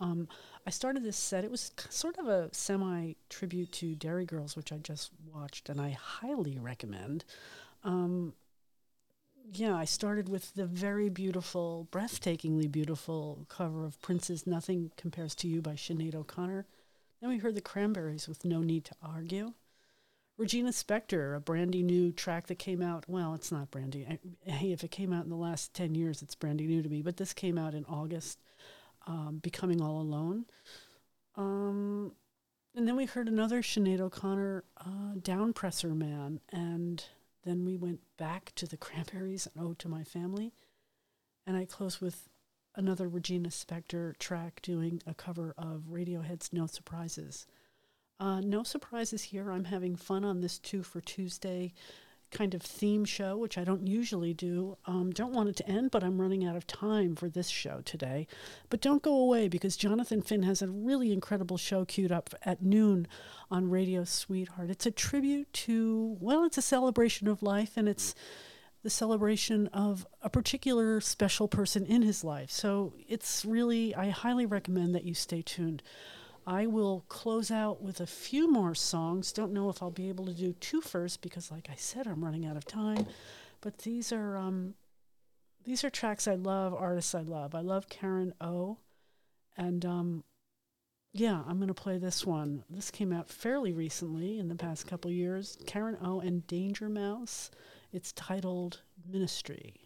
Um, I started this set. It was sort of a semi tribute to Derry Girls, which I just watched, and I highly recommend. Um, yeah, I started with the very beautiful, breathtakingly beautiful cover of Prince's "Nothing Compares to You" by Sinead O'Connor. Then we heard the Cranberries with "No Need to Argue." Regina Spektor, a brandy new track that came out. Well, it's not brandy. Hey, if it came out in the last 10 years, it's brandy new to me. But this came out in August, um, Becoming All Alone. Um, and then we heard another Sinead O'Connor, uh, Downpressor Man. And then we went back to the [laughs] Cranberries and Ode to My Family. And I close with another Regina Spektor track doing a cover of Radiohead's No Surprises. Uh, no surprises here. I'm having fun on this two for Tuesday kind of theme show, which I don't usually do. Um, don't want it to end, but I'm running out of time for this show today. But don't go away because Jonathan Finn has a really incredible show queued up at noon on Radio Sweetheart. It's a tribute to, well, it's a celebration of life and it's the celebration of a particular special person in his life. So it's really, I highly recommend that you stay tuned. I will close out with a few more songs. Don't know if I'll be able to do two first because, like I said, I'm running out of time. But these are um, these are tracks I love, artists I love. I love Karen O, and um, yeah, I'm going to play this one. This came out fairly recently in the past couple years. Karen O and Danger Mouse. It's titled Ministry.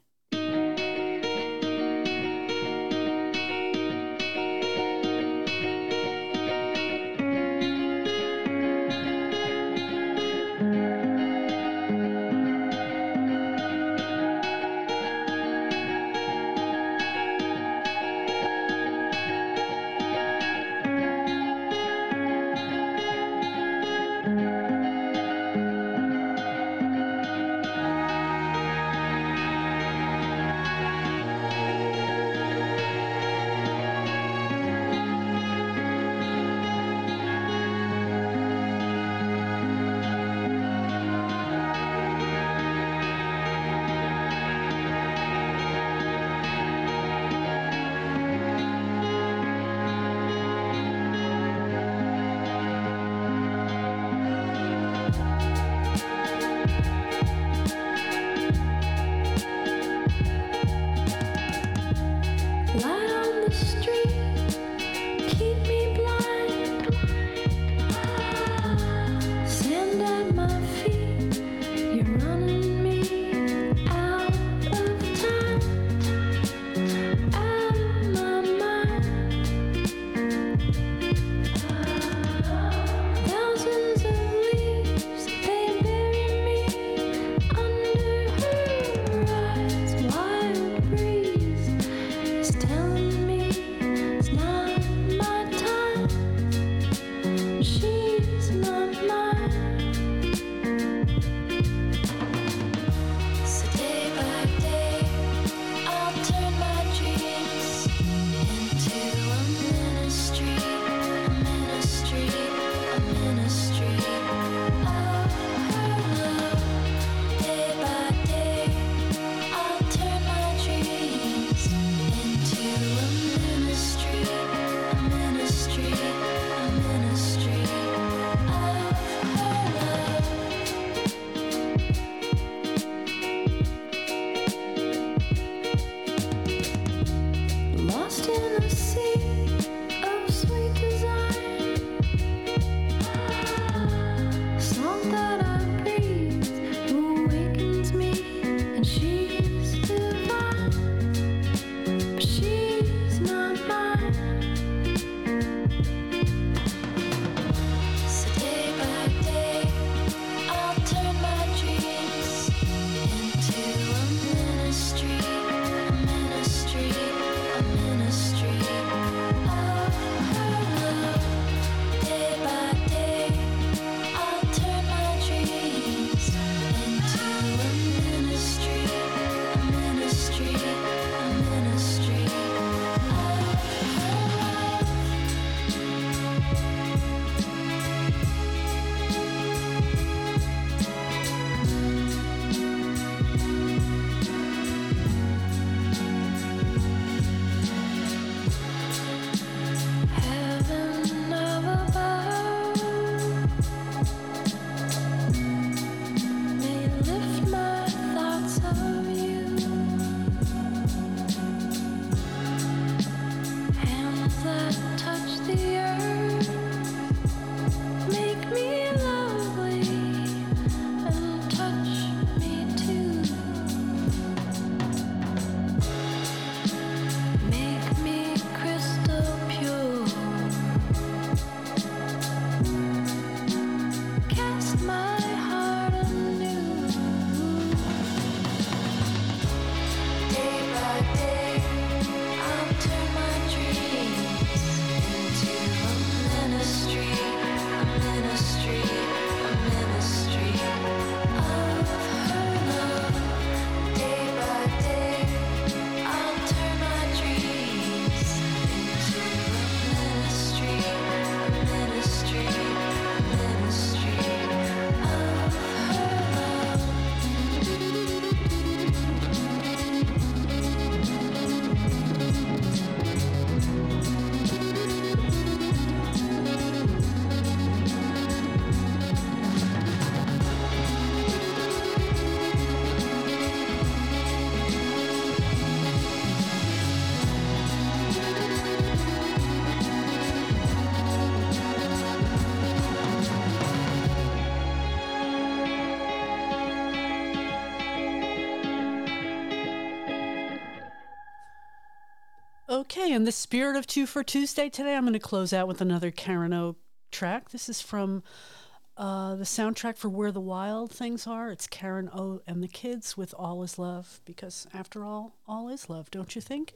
Okay, in the spirit of Two for Tuesday today, I'm going to close out with another Karen O track. This is from uh, the soundtrack for Where the Wild Things Are. It's Karen O and the Kids with All Is Love, because after all, all is love, don't you think?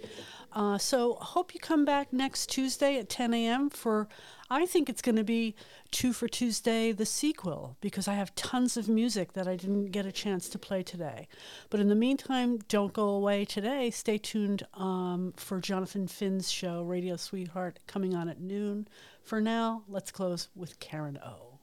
Uh, so, hope you come back next Tuesday at 10 a.m. for, I think it's going to be Two for Tuesday, the sequel, because I have tons of music that I didn't get a chance to play today. But in the meantime, don't go away today. Stay tuned um, for Jonathan Finn's show, Radio Sweetheart, coming on at noon. For now, let's close with Karen O.